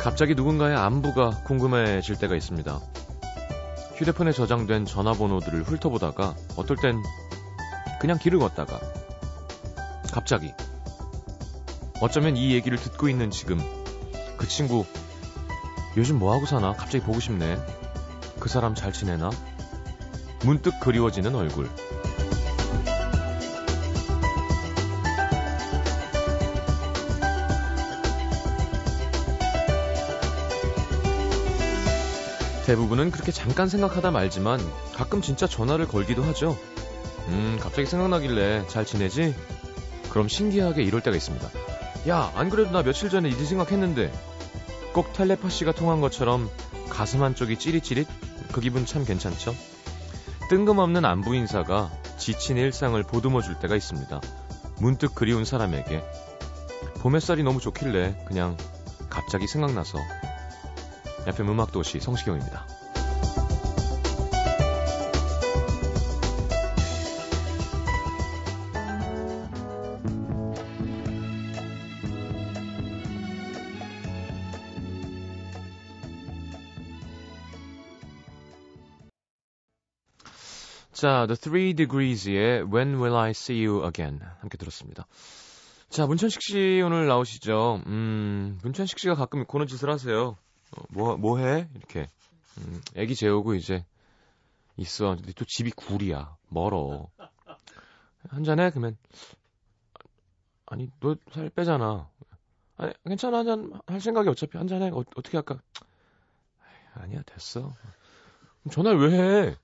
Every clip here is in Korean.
갑자기 누군가의 안부가 궁금해질 때가 있습니다. 휴대폰에 저장된 전화번호들을 훑어보다가 어떨 땐 그냥 길을 걷다가 갑자기 어쩌면 이 얘기를 듣고 있는 지금 그 친구 요즘 뭐하고 사나? 갑자기 보고 싶네. 그 사람 잘 지내나? 문득 그리워지는 얼굴 대부분은 그렇게 잠깐 생각하다 말지만 가끔 진짜 전화를 걸기도 하죠. 음, 갑자기 생각나길래 잘 지내지? 그럼 신기하게 이럴 때가 있습니다. 야, 안 그래도 나 며칠 전에 이제 생각했는데 꼭 텔레파시가 통한 것처럼 가슴 한쪽이 찌릿찌릿? 그 기분 참 괜찮죠? 뜬금없는 안부 인사가 지친 일상을 보듬어 줄 때가 있습니다. 문득 그리운 사람에게 봄 햇살이 너무 좋길래 그냥 갑자기 생각나서 FM 음악도시 성시경입니다. 자, The Three Degrees의 When Will I See You Again 함께 들었습니다. 자, 문천식 씨 오늘 나오시죠. 음, 문천식 씨가 가끔 그런 짓을 하세요. 어, 뭐, 뭐 해? 이렇게. 음, 애기 재우고 이제 있어. 근데 또 집이 구리야. 멀어. 한잔해? 그러면, 아니, 너 살 빼잖아. 아니, 괜찮아. 한잔 할 생각이 어차피 한잔해. 어, 어떻게 할까? 아니야, 됐어. 전화를 왜 해?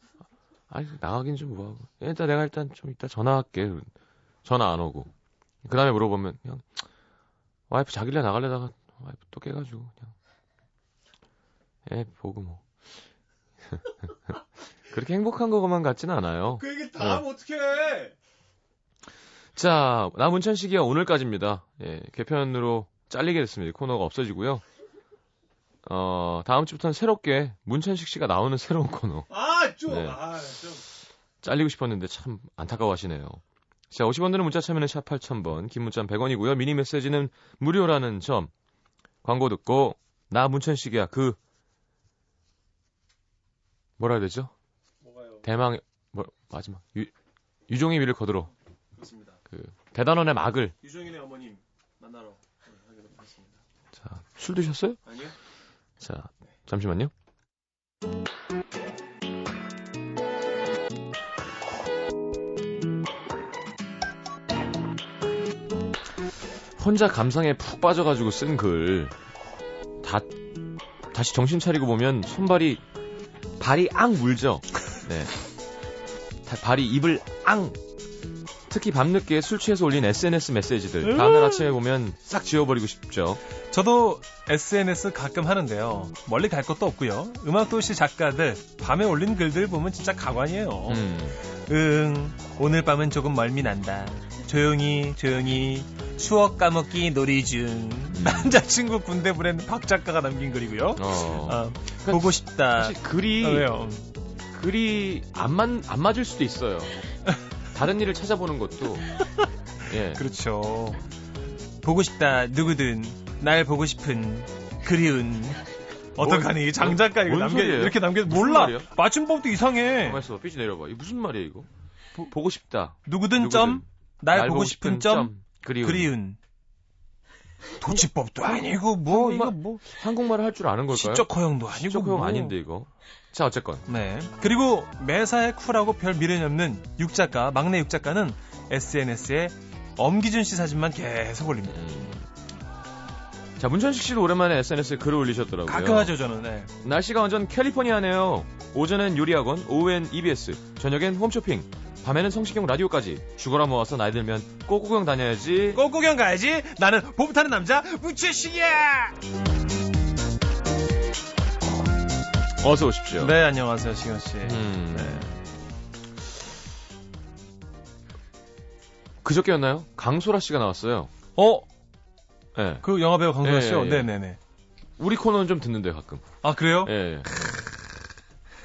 아니, 나가긴 좀 뭐하고. 일단 내가 일단 좀 이따 전화할게. 전화 안 오고. 그 다음에 물어보면, 그냥, 와이프 자길래 나갈래다가 와이프 또 깨가지고, 그냥. 애 보고 뭐. 그렇게 행복한 것만 같지는 않아요. 그 얘기 다 하면 어떡해! 자, 나 문천식이야 오늘까지입니다. 예, 개편으로 잘리게 됐습니다. 코너가 없어지고요. 어, 다음 주부터는 새롭게 문천식 씨가 나오는 새로운 코너. 아, 좀! 네. 아, 좀. 잘리고 싶었는데 참 안타까워하시네요. 자, 50원 드는 문자 참여는 샵 8000번, 긴 문자는 100원이고요. 미니 메시지는 무료라는 점. 광고 듣고 나 문천식이야 그 뭐라 해야 되죠? 뭐가요? 대망 뭐 마지막 유, 유종의 미를 거들어 그렇습니다. 그 대단원의 막을 유종인의 어머님 만나러 네, 하기로 했습니다. 자, 술 드셨어요? 아니요? 자, 잠시만요. 혼자 감상에 푹 빠져가지고 쓴 글, 다, 다시 정신 차리고 보면 손발이, 발이 앙 물죠? 네. 다- 발이 입을 앙! 특히 밤늦게 술 취해서 올린 SNS 메시지들, 다음날 아침에 보면 싹 지워버리고 싶죠. 저도 SNS 가끔 하는데요. 멀리 갈 것도 없고요. 음악도시 작가들 밤에 올린 글들 보면 진짜 가관이에요. 음. 응, 오늘 밤은 조금 멀미 난다. 조용히 조용히 추억 까먹기 놀이 중. 남자친구 군대 보낸 박 작가가 남긴 글이고요. 어. 어, 보고 싶다. 사실 글이 어, 왜요? 글이 안, 맞, 안 맞을 수도 있어요. 다른 일을 찾아보는 것도 예. 그렇죠. 보고 싶다. 누구든 날 보고 싶은 그리운. 어떡하니 장 작가 이거 뭔 남겨 소리예요? 이렇게 남겨 몰라 말이야? 맞춤법도 이상해. 가만 있어 삐지 내려봐. 이게 무슨 말이야 이거? 보, 고 싶다. 누구든, 누구든 점, 날, 보고 싶은 점, 그리운. 그리운. 도치법도 아니고 뭐 이거 뭐 한국말을 할 줄 아는 걸까요? 시적 허용도 아니고 시적 허용 뭐. 아닌데 이거. 자 어쨌건 네. 그리고 매사에 쿨하고 별 미련이 없는 육작가 막내 육작가는 SNS에 엄기준 씨 사진만 계속 올립니다. 음. 자 문천식 씨도 오랜만에 SNS에 글을 올리셨더라고요. 가끔 하죠 저는. 네. 날씨가 완전 캘리포니아네요. 오전엔 요리학원, 오후엔 EBS, 저녁엔 홈쇼핑, 밤에는 성시경 라디오까지 죽어라 모아서 나이 들면 꼭 구경 다녀야지. 꽃 구경 가야지. 나는 봄 타는 남자 무채식이야. 어서 오십시오. 네 안녕하세요 시경 씨. 음. 네. 그저께였나요? 강소라 씨가 나왔어요. 어? 예. 그 영화 배우 강소라 예, 씨요? 예, 예. 네네 네. 우리 코너는 좀 듣는데 가끔. 아 그래요? 예. 예.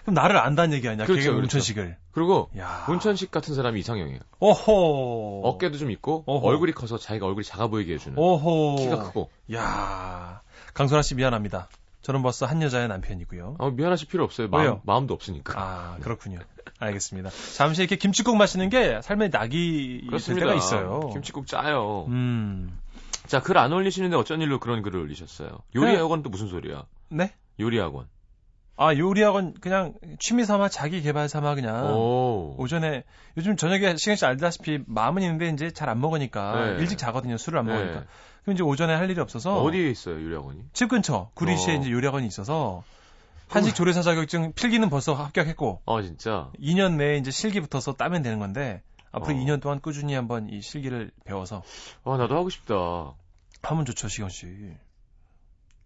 그럼 나를 안다는 얘기 아니야? 그렇죠, 개그 그렇죠. 문천식을. 그 리고 야. 문천식 같은 사람이 이상형이에요. 오호. 어깨도 좀 있고 어허. 얼굴이 커서 자기가 얼굴이 작아 보이게 해주는 오호. 키가 크고. 야. 강소라 씨 미안합니다. 저는 벌써 한 여자의 남편이고요. 어, 미안하실 필요 없어요. 왜요? 마음, 마음도 없으니까. 아, 그렇군요. 알겠습니다. 잠시 이렇게 김치국 마시는 게 삶의 낙이 될 그렇습니다. 때가 있어요. 김치국 짜요. 음. 자, 글 안 올리시는데 어쩐 일로 그런 글을 올리셨어요? 요리 학원 또 무슨 소리야? 네? 요리 학원. 아, 요리학원 그냥 취미 삼아 자기 개발 삼아 그냥 오. 오전에 요즘 저녁에 시간 씨 알다시피 마음은 있는데 이제 잘 안 먹으니까 네. 일찍 자거든요. 술을 안 네. 먹으니까. 그럼 이제 오전에 할 일이 없어서 어디에 있어요, 요리 학원이? 집 근처 구리시에 어. 이제 요리학원이 있어서 한식 조리사 자격증 필기는 벌써 합격했고 어, 진짜. 2년 내에 이제 실기 붙어서 따면 되는 건데 앞으로 어. 2년 동안 꾸준히 한번 이 실기를 배워서 와, 나도 하고 싶다. 하면 좋죠, 시건 씨.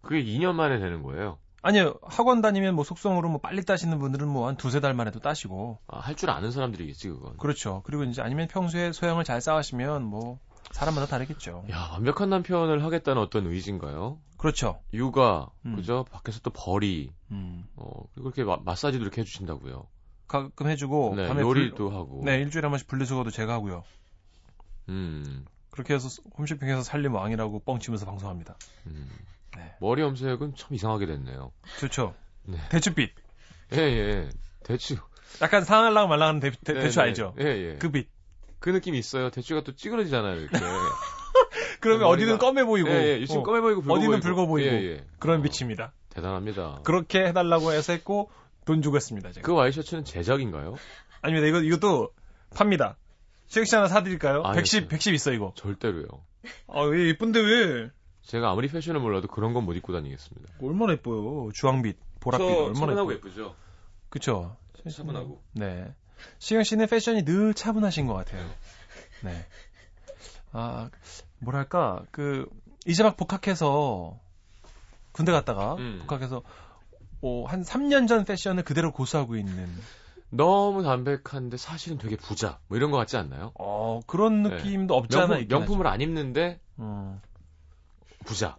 그게 2년 만에 되는 거예요. 아니요, 학원 다니면 뭐 속성으로 뭐 빨리 따시는 분들은 뭐 한 두세 달 만에도 따시고. 아, 할 줄 아는 사람들이겠지, 그건. 그렇죠. 그리고 이제 아니면 평소에 소양을 잘 쌓으시면 뭐 사람마다 다르겠죠. 야, 완벽한 남편을 하겠다는 어떤 의지인가요? 그렇죠. 육아, 음. 그죠? 밖에서 또 벌이, 음. 어, 그리고 이렇게 마, 마사지도 이렇게 해주신다고요. 가끔 해주고 네, 밤에 요리도 불- 하고. 네, 일주일에 한 번씩 분리수거도 제가 하고요. 음, 그렇게 해서 홈쇼핑에서 살림 왕이라고 뻥치면서 방송합니다. 음. 네. 머리 염색은 참 이상하게 됐네요. 좋죠. 네. 대추빛. 예, 예. 대추. 약간 상할랑 말랑하는 대, 대, 네, 대추 네. 알죠? 예, 예. 그, 그 빛. 그 느낌이 있어요. 대추가 또 찌그러지잖아요, 이렇게. 그러면 머리가- 어디는 검해 보이고 예, 예. 지금 어, 검해 보이고 붉어 어디는 보이고. 붉어 보이고. 예, 예. 그런 어, 빛입니다. 대단합니다. 그렇게 해달라고 해서 했고 돈 주고 했습니다. 제가. 그 와이셔츠는 제작인가요? 아닙니다. 이거 이것도 팝니다. 시엑씨 하나 사드릴까요? 아, 110, 예. 110 있어 이거. 절대로요. 아, 왜 예쁜데 왜? 제가 아무리 패션을 몰라도 그런 건 못 입고 다니겠습니다. 얼마나 예뻐요. 주황빛, 보랏빛 얼마나 차분하고. 예쁘죠? 그쵸. 차분하고. 네. 시경 씨는 패션이 늘 차분하신 것 같아요. 네. 아, 뭐랄까, 그, 이제 막 복학해서, 군대 갔다가, 음. 복학해서, 어, 한 3년 전 패션을 그대로 고수하고 있는, 너무 담백한데 사실은 되게 부자. 뭐 이런 거 같지 않나요? 어, 그런 네. 느낌도 없지 않아 명품, 명품을 안 입는데. 음. 부자.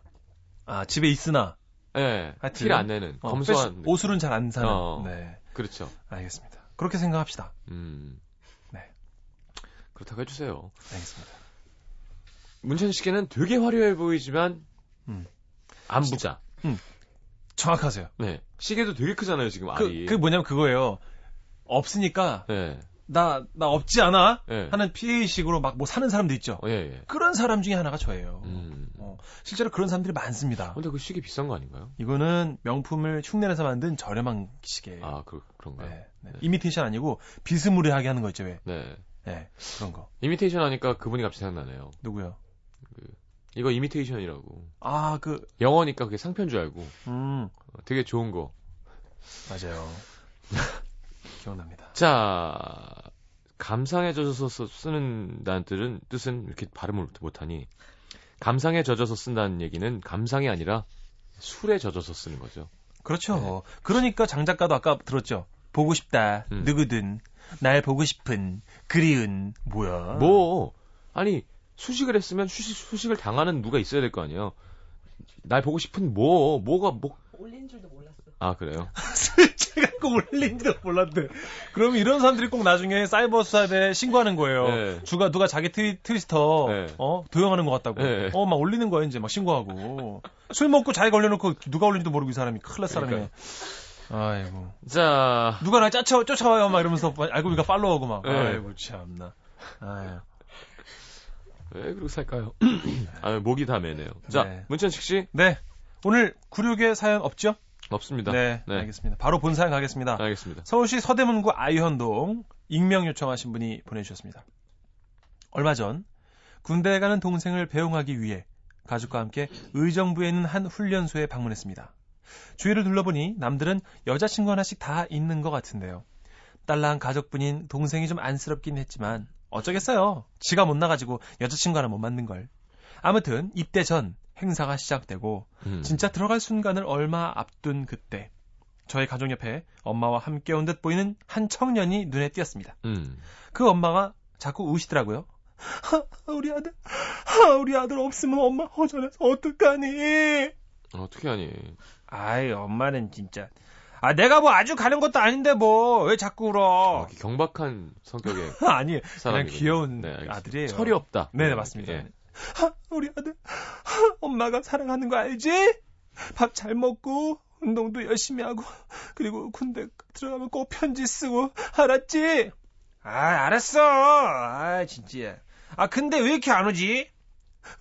아, 집에 있으나, 예. 하여튼. 티를 안 내는 어, 검소한. 패션- 옷을은 잘 안 사는. 어. 네. 그렇죠. 알겠습니다. 그렇게 생각합시다. 음. 네. 그렇다고 해 주세요. 알겠습니다. 문천 씨께는 되게 화려해 보이지만 음. 안 부자. 정확하세요. 네. 시계도 되게 크잖아요 지금 그, 알이. 그 뭐냐면 그거예요. 없으니까, 네. 나, 나 없지 않아? 네. 하는 PA식으로 막 뭐 사는 사람도 있죠. 어, 예, 예. 그런 사람 중에 하나가 저예요. 음. 어, 실제로 그런 사람들이 많습니다. 근데 그 시계 비싼 거 아닌가요? 이거는 명품을 흉내내서 만든 저렴한 시계예요. 아, 그, 그런가요? 네, 네. 네. 이미테이션 아니고 비스무리하게 하는 거 있죠, 왜? 네. 네, 그런 거. 이미테이션 하니까 그분이 갑자기 생각나네요. 누구요? 이거 이미테이션이라고. 아, 그, 영어니까 그게 상표인 줄 알고. 음, 어, 되게 좋은 거. 맞아요. 기억납니다. 자, 감상에 젖어서 쓰- 쓰는다는 뜻은, 뜻은 이렇게 발음을 못하니, 감상에 젖어서 쓴다는 얘기는 감상이 아니라 술에 젖어서 쓰는 거죠. 그렇죠. 네. 그러니까 장 작가도 아까 들었죠. 보고 싶다. 음. 누구든. 날 보고 싶은. 그리운. 뭐야. 뭐, 아니, 수식을 했으면 수식, 수식을 당하는 누가 있어야 될 거 아니에요. 날 보고 싶은 뭐, 뭐가, 뭐, 올린 줄도 몰랐어. 아, 그래요? 제가 꼭 올린지도 몰랐는데. 그럼 이런 사람들이 꼭 나중에 사이버 수사대 신고하는 거예요. 네. 주가 누가 자기 트위, 트위스터 네. 어 도용하는 것 같다고. 네. 어막 올리는 거야 이제 막 신고하고. 술 먹고 자기가 올려놓고 누가 올린지도 모르고 이 사람이 큰일 날 사람이네. 아이고. 자, 누가 날 쫓아 쫓아와요 막 이러면서 알고 보니까 팔로우하고 막. 네. 아이고 참나. 아유. 왜 그러고 살까요? 아, 목이 다 매네요. 자, 네. 문천식 씨? 네. 오늘 96의 사연 없죠? 없습니다. 네, 네. 알겠습니다. 바로 본 사연 가겠습니다. 알겠습니다. 서울시 서대문구 아이현동 익명 요청하신 분이 보내주셨습니다. 얼마 전 군대에 가는 동생을 배웅하기 위해 가족과 함께 의정부에 있는 한 훈련소에 방문했습니다. 주위를 둘러보니 남들은 여자친구 하나씩 다 있는 것 같은데요. 딸랑 가족분인 동생이 좀 안쓰럽긴 했지만 어쩌겠어요. 지가 못 나가지고 여자친구 하나 못 만든 걸. 아무튼 입대 전 행사가 시작되고 음. 진짜 들어갈 순간을 얼마 앞둔 그때 저희 가족 옆에 엄마와 함께 온 듯 보이는 한 청년이 눈에 띄었습니다. 음. 그 엄마가 자꾸 우시더라고요. 하, 우리 아들, 하, 우리 아들 없으면 엄마 허전해서 어떡하니? 어떻게 하니? 아이, 엄마는 진짜. 아, 내가 뭐 아주 가는 것도 아닌데 뭐 왜 자꾸 어, 울어? 이렇게 경박한 성격의 아니, 그냥 귀여운 네. 아들이에요. 철이 없다. 네, 네, 맞습니다. 예. 하, 우리 아들, 하, 엄마가 사랑하는 거 알지? 밥 잘 먹고, 운동도 열심히 하고, 그리고 군대 들어가면 꼭 편지 쓰고, 알았지? 아, 알았어. 아, 진짜. 아, 근데 왜 이렇게 안 오지?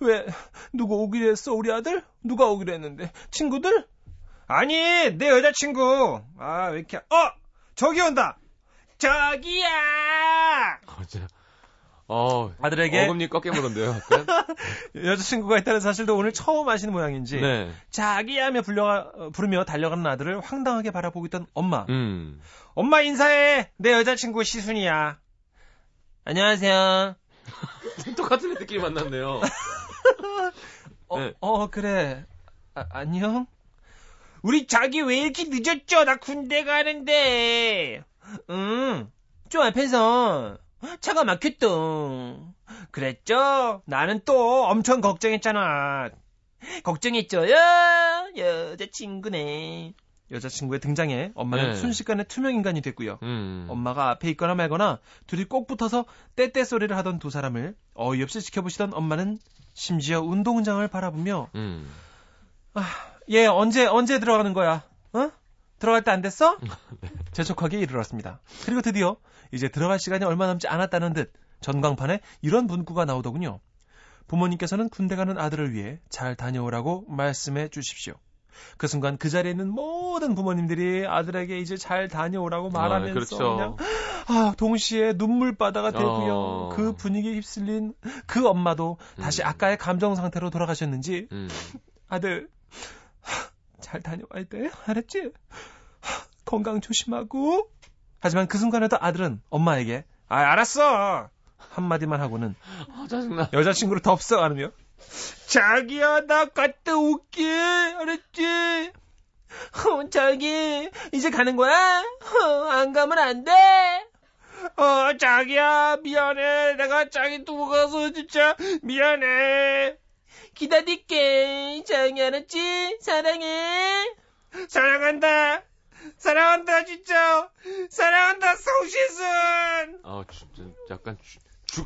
왜, 누구 오기로 했어, 우리 아들? 누가 오기로 했는데? 친구들? 아니, 내 여자친구. 아, 왜 이렇게, 어! 저기 온다! 저기야! 어, 진짜. 어, 아들에게 어금니 꺾여 물었는데요. 약간? 여자친구가 있다는 사실도 오늘 처음 아시는 모양인지 네. 자기야 하며 불려가, 어, 부르며 달려가는 아들을 황당하게 바라보고 있던 엄마. 음. 엄마 인사해. 내 여자친구 시순이야. 안녕하세요. 똑같은 애들끼리 만났네요. 어, 네. 어, 그래. 아, 안녕? 우리 자기 왜 이렇게 늦었죠? 나 군대 가는데. 응. 좀 앞에서 차가 막혔던. 그랬죠? 나는 또 엄청 걱정했잖아. 걱정했죠요? 여자친구네. 여자친구의 등장에 엄마는 네. 순식간에 투명 인간이 됐고요. 음. 엄마가 앞에 있거나 말거나 둘이 꼭 붙어서 떼떼 소리를 하던 두 사람을 어이없이 지켜보시던 엄마는 심지어 운동장을 바라보며 음. 얘 언제 언제 들어가는 거야? 어? 들어갈 때 안 됐어? 재촉하게 일어났습니다. 그리고 드디어 이제 들어갈 시간이 얼마 남지 않았다는 듯 전광판에 이런 문구가 나오더군요. 부모님께서는 군대 가는 아들을 위해 잘 다녀오라고 말씀해 주십시오. 그 순간 그 자리에 있는 모든 부모님들이 아들에게 이제 잘 다녀오라고 말하면서 아, 그렇죠. 그냥 아, 동시에 눈물바다가 되고요. 어. 그 분위기에 휩쓸린 그 엄마도 다시 음. 아까의 감정 상태로 돌아가셨는지 음. 아들 하, 잘 다녀와야 돼 알았지? 하, 건강 조심하고 하지만 그 순간에도 아들은 엄마에게 아 알았어 한마디만 하고는 아, 짜증나. 여자친구를 덥석 안으며 자기야 나 갔다 올게 알았지? 어, 자기 이제 가는 거야? 어, 안 가면 안 돼? 어 자기야 미안해 내가 자기 두고 가서 진짜 미안해 기다릴게 자기 알았지? 사랑해 사랑한다 사랑한다 진짜 사랑한다 성시순 아, 진짜 약간 죽. 죽.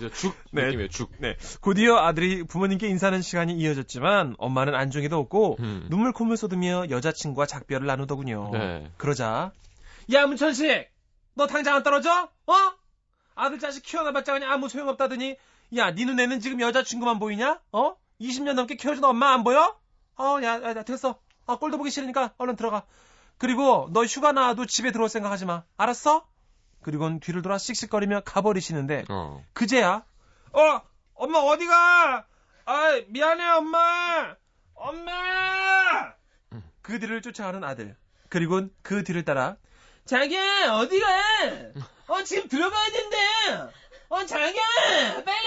네, 죽 네. 느낌이에요. 죽. 네. 곧이어 아들이 부모님께 인사하는 시간이 이어졌지만 엄마는 안중에도 없고 음. 눈물 콧물 쏟으며 여자친구와 작별을 나누더군요. 네. 그러자 야 문천식 너 당장 안 떨어져? 어? 아들 자식 키워놔봤자 그냥 아무 소용없다더니 야 네 눈에는 지금 여자친구만 보이냐? 어? 20년 넘게 키워준 엄마 안 보여? 어, 야, 야, 야, 됐어. 아, 꼴도 보기 싫으니까 얼른 들어가. 그리고 너 휴가 나와도 집에 들어올 생각 하지 마. 알았어? 그리고는 뒤를 돌아 씩씩거리며 가버리시는데 어. 그제야 어 엄마 어디가? 아 미안해 엄마. 엄마. 그 뒤를 쫓아가는 아들. 그리곤 그 뒤를 따라 자기야 어디가? 어 지금 들어가야 된대. 어 자기야 빨리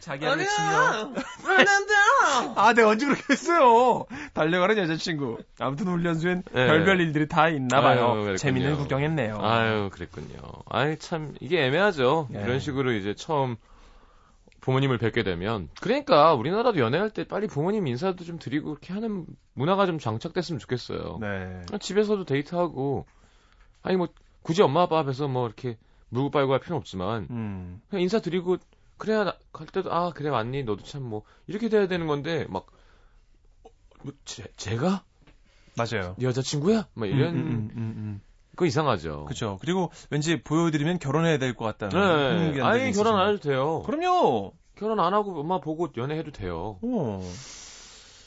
자기야 외치며 아 내가 언제 그렇게 했어요 달려가는 여자친구 아무튼 훈련소엔 네. 별별 일들이 다 있나 봐요 아유. 재밌는 구경했네요 아유, 그랬군요. 아이, 참, 이게 애매하죠. 네. 이런 식으로 이제 처음 부모님을 뵙게 되면. 그러니까 우리나라도 연애할 때 빨리 부모님 인사도 좀 드리고 그렇게 하는 문화가 좀 장착됐으면 좋겠어요. 네. 집에서도 데이트하고, 아니 뭐, 굳이 엄마 아빠 앞에서 뭐 이렇게 물고 빨고 할 필요는 없지만, 음. 그냥 인사드리고, 그래야 나- 갈 때도, 아, 그래, 왔니? 너도 참 뭐, 이렇게 돼야 되는 건데, 막, 어, 뭐, 제, 제가? 맞아요. 네 여자친구야? 막 이런, 음, 음, 음, 음. 거 이상하죠. 그죠. 그리고 왠지 보여드리면 결혼해야 될 것 같다는. 네. 아니, 결혼 안. 해도 돼요. 그럼요. 결혼 안 하고 엄마 보고 연애해도 돼요. 어.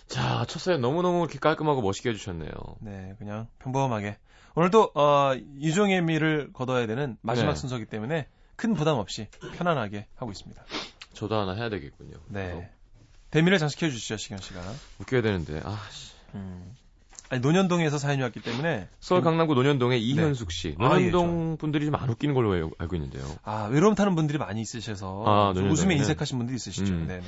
자, 첫 사연 너무너무 이렇게 깔끔하고 멋있게 해주셨네요. 네, 그냥 평범하게. 오늘도 어, 이종의 미를 거둬야 되는 마지막 네. 순서기 때문에 큰 부담 없이 편안하게 하고 있습니다. 저도 하나 해야 되겠군요. 네. 대미를 장식해 주시죠, 시경 씨가. 웃겨야 되는데. 아, 씨. 음. 아니, 논현동에서 사연이 왔기 때문에 서울 강남구 논현동의 이현숙 씨. 아, 예, 논현동 분들이 좀 안 웃기는 걸로 알- 알고 있는데요. 아, 외로움 타는 분들이 많이 있으셔서 아. 웃음에 인색하신 분들이 있으시죠. 음. 네, 네.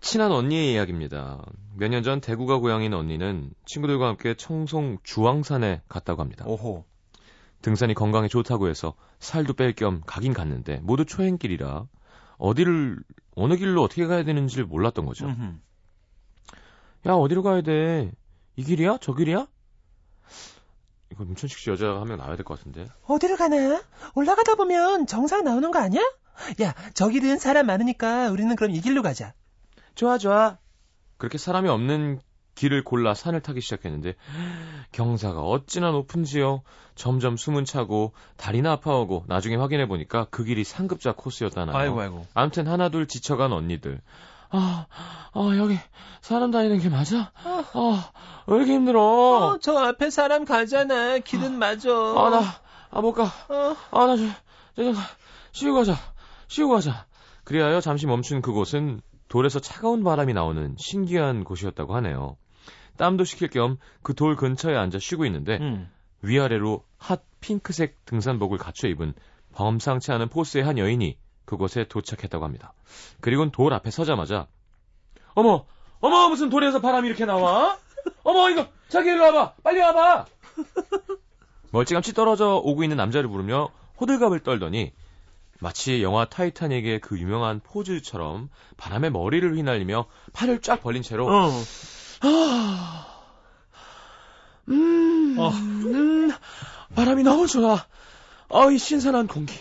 친한 언니의 이야기입니다. 몇 년 전 대구가 고향인 언니는 친구들과 함께 청송 주황산에 갔다고 합니다. 오호. 등산이 건강에 좋다고 해서 살도 뺄 겸 가긴 갔는데 모두 초행길이라 어디를 어느 길로 어떻게 가야 되는지를 몰랐던 거죠. 음흠. 야 어디로 가야 돼? 이 길이야? 저 길이야? 이거 문천식 씨 여자가 한 명 나와야 될 것 같은데. 어디로 가나? 올라가다 보면 정상 나오는 거 아니야? 야, 저기는 사람 많으니까 우리는 그럼 이 길로 가자. 좋아, 좋아. 그렇게 사람이 없는 길을 골라 산을 타기 시작했는데 경사가 어찌나 높은지요. 점점 숨은 차고 다리나 아파오고 나중에 확인해 보니까 그 길이 상급자 코스였다나요. 아이고 아이고. 아무튼 하나둘 지쳐간 언니들. 아, 아 여기 사람 다니는 길 맞아? 아, 왜 이렇게 힘들어? 어, 저 앞에 사람 가잖아. 길은 맞아. 아, 나, 아, 못 가. 어. 아, 나, 저, 저, 저, 쉬고 가자. 쉬고 가자. 그리하여 잠시 멈춘 그곳은 돌에서 차가운 바람이 나오는 신기한 곳이었다고 하네요. 땀도 식힐 겸 그 돌 근처에 앉아 쉬고 있는데 음. 위아래로 hot pink색 등산복을 갖춰 입은 범상치 않은 포스의 한 여인이 그곳에 도착했다고 합니다. 그리고는 돌 앞에 서자마자 어머 어머 무슨 돌에서 바람이 이렇게 나와? 어머 이거 자기 일로 와봐 빨리 와봐 멀찌감치 떨어져 오고 있는 남자를 부르며 호들갑을 떨더니 마치 영화 타이타닉의 그 유명한 포즈처럼 바람에 머리를 휘날리며 팔을 쫙 벌린 채로 어. 음, 어. 음, 바람이 너무 좋아. 어이 신선한 공기.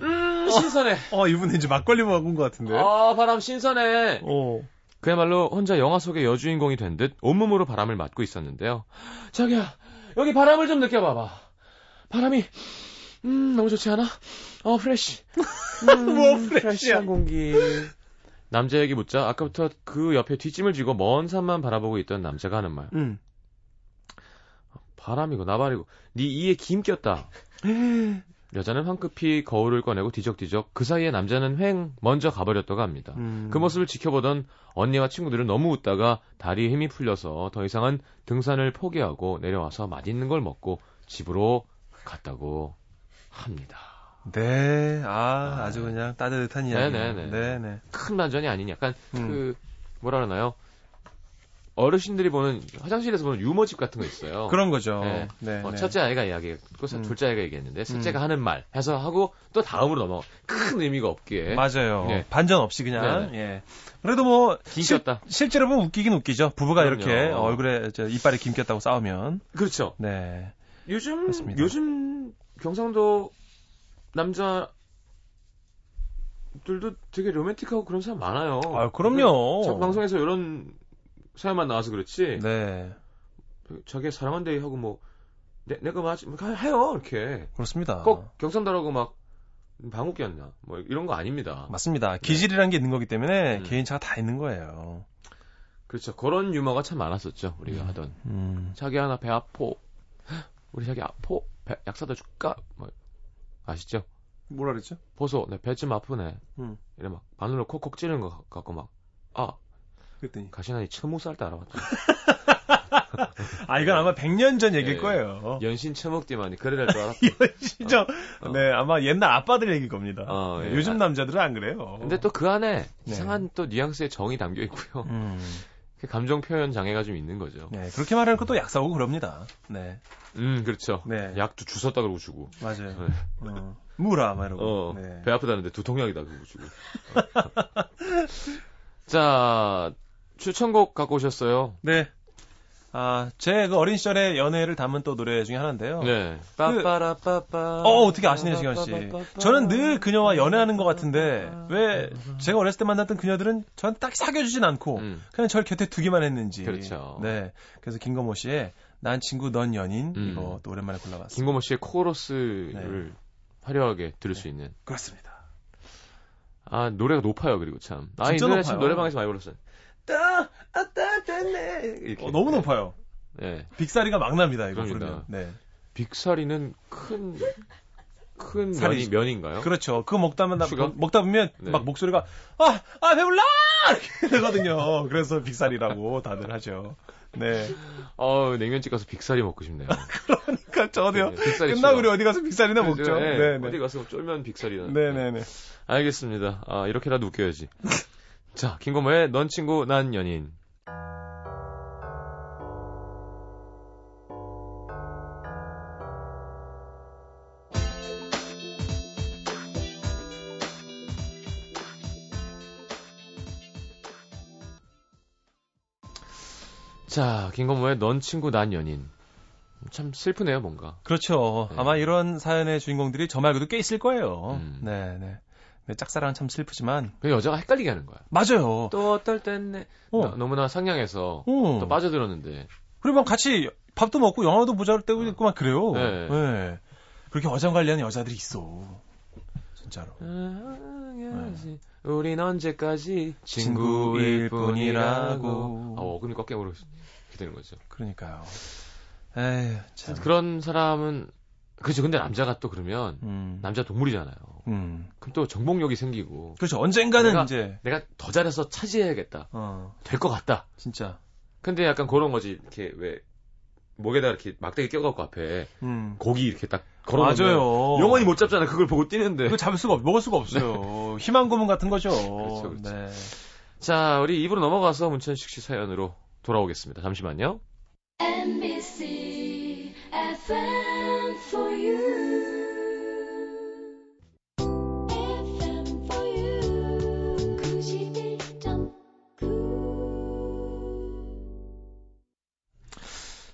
음, 신선해. 어, 이분 이제 막걸리 먹은 것 같은데. 아, 바람 신선해. 어. 그야말로 혼자 영화 속의 여주인공이 된 듯 온몸으로 바람을 맞고 있었는데요. 자기야, 여기 바람을 좀 느껴봐봐. 바람이, 음, 너무 좋지 않아? 어, 프레쉬. 음, 뭐 프레쉬야. 프레쉬한 공기. 남자에게 묻자 아까부터 그 옆에 뒷짐을 지고 먼 산만 바라보고 있던 남자가 하는 말. 음. 바람이고 나발이고 네 이에 김 꼈다. 여자는 황급히 거울을 꺼내고 뒤적뒤적 그 사이에 남자는 횡 먼저 가버렸다고 합니다. 음. 그 모습을 지켜보던 언니와 친구들은 너무 웃다가 다리에 힘이 풀려서 더 이상은 등산을 포기하고 내려와서 맛있는 걸 먹고 집으로 갔다고 합니다. 네. 아, 아주 그냥 따뜻한 이야기. 네네네. 네네. 큰 반전이 아닌 약간 음. 그 뭐라 그러나요? 어르신들이 보는 화장실에서 보는 유머집 같은 거 있어요. 그런 거죠. 네. 네. 어, 네. 첫째 아이가 이야기했고 음. 둘째 아이가 얘기했는데 셋째가 음. 하는 말 해서 하고 또 다음으로 넘어가 큰 의미가 없기에 맞아요. 네. 반전 없이 그냥. 네네. 예. 그래도 뭐김 실, 꼈다. 실제로 보면 웃기긴 웃기죠. 부부가 그럼요. 이렇게 얼굴에 저 이빨에 김 꼈다고 싸우면. 그렇죠. 네. 요즘 그렇습니다. 요즘 경상도 남자들도 되게 로맨틱하고 그런 사람 많아요. 아, 그럼요. 방송에서 이런 사연만 나와서 그렇지. 네. 자기 사랑한대 하고 뭐 내, 내가 맞지 뭐 해요 이렇게 그렇습니다. 꼭 경상도라고 막 방귀뀌었나 뭐 이런 거 아닙니다. 맞습니다. 기질이라는 게 있는 거기 때문에 음. 개인차가 다 있는 거예요. 그렇죠. 그런 유머가 참 많았었죠. 우리가 하던. 음. 자기 하나 배 아포. 우리 자기 아포. 배, 약 사다 줄까? 뭐 아시죠? 뭐라 그랬죠? 보소. 내배좀 아프네. 음. 이래 막 바늘로 콕콕 찌르는 거 갖고 막 아, 그랬더니. 가시나니 처무 쌀때 알아봤다. 아, 이건 아마 100년 전 얘기일 예. 거예요. 연신 처먹디만이 그래야 될줄 알았다. 시죠? 어. 네, 아마 옛날 아빠들 얘기일 겁니다. 어, 네, 예. 요즘 남자들은 안 그래요. 근데 또 그 안에 네. 이상한 또 뉘앙스의 정이 담겨 있고요. 음. 그 감정 표현 장애가 좀 있는 거죠. 네, 그렇게 말하는 것도 약사고 그럽니다. 네, 음, 그렇죠. 네. 약도 주웠다 그러고 주고. 맞아요. 네. 어, 무라, 막 이러고. 어, 네. 배 아프다는데 두통약이다 그러고 주고. 자, 추천곡 갖고 오셨어요. 네. 아, 제 그 어린 시절의 연애를 담은 또 노래 중에 하나인데요. 네. 빠빠라빠빠. 어, 어떻게 아시네요, 지현 씨. 저는 늘 그녀와 연애하는 것 같은데, 왜 제가 어렸을 때 만났던 그녀들은 저한테 딱 사귀어 주진 않고, 음. 그냥 절 곁에 두기만 했는지. 그렇죠. 네. 그래서 김건모 씨의 난 친구, 넌 연인, 음. 이거 또 오랜만에 골라봤습니다. 김고모 씨의 코러스를 화려하게 들을 수 있는. 그렇습니다. 아, 노래가 높아요, 그리고 참. 아, 이 진짜 노래 높아요. 지금 노래방에서 많이 불렀어요. 따, 아, 따, 따네. 이렇게. 어, 너무 높아요. 네. 빅사리가 막 납니다, 이거. 부르면. 네. 빅사리는 큰, 큰 살이- 면이, 면인가요? 그렇죠. 그거 먹다 보면, 슈가? 먹다 보면 네. 막 목소리가, 아, 아, 배불러! 이렇게 되거든요. 그래서 빅사리라고 다들 하죠. 네. 어 냉면집 가서 빅사리 먹고 싶네요. 그러니까 저도요. 네, 빅사리 끝나고. 우리 어디 가서 빅사리나 먹죠. 네, 네, 네. 어디 가서 쫄면 빅사리나. 네네네. 알겠습니다. 아, 이렇게라도 웃겨야지. 자, 김고모의 넌 친구, 난 연인. 자, 김건모의 넌 친구, 난 연인. 참 슬프네요, 뭔가. 그렇죠. 네. 아마 이런 사연의 주인공들이 저 말고도 꽤 있을 거예요. 음. 네, 네. 네, 짝사랑은 참 슬프지만 그 여자가 헷갈리게 하는 거야. 맞아요. 또 어떨 땐 내- 어. 너- 너무나 상냥해서 어. 또 빠져들었는데 그리고 막 같이 밥도 먹고 영화도 보자 할 때도 있고 막 그래요. 네. 네. 그렇게 어장 관리하는 여자들이 있어. 진짜로. 아, 우린 언제까지 친구일 뿐이라고. 아, 어금니 꺾여버려 이렇게 되는 거죠. 그러니까요. 에휴, 참. 그런 사람은 그렇죠. 근데 남자가 또 그러면 음. 남자 동물이잖아요. 음. 그럼 또 정복력이 생기고 그렇죠. 언젠가는 내가- 이제 내가 더 잘해서 차지해야겠다. 어, 될것 같다. 진짜. 근데 약간 그런 거지. 이렇게 왜 목에다 이렇게 막대기 껴갖고 앞에 음. 고기 이렇게 딱 걸어놓으면 맞아요. 영원히 못 잡잖아. 그걸 보고 뛰는데. 그거 잡을 수가 없, 먹을 수가 없어요. 희망 고문 같은 거죠. 그렇죠, 그렇죠. 네. 자, 우리 입으로 넘어가서 문천식 씨 사연으로 돌아오겠습니다. 잠시만요. NBC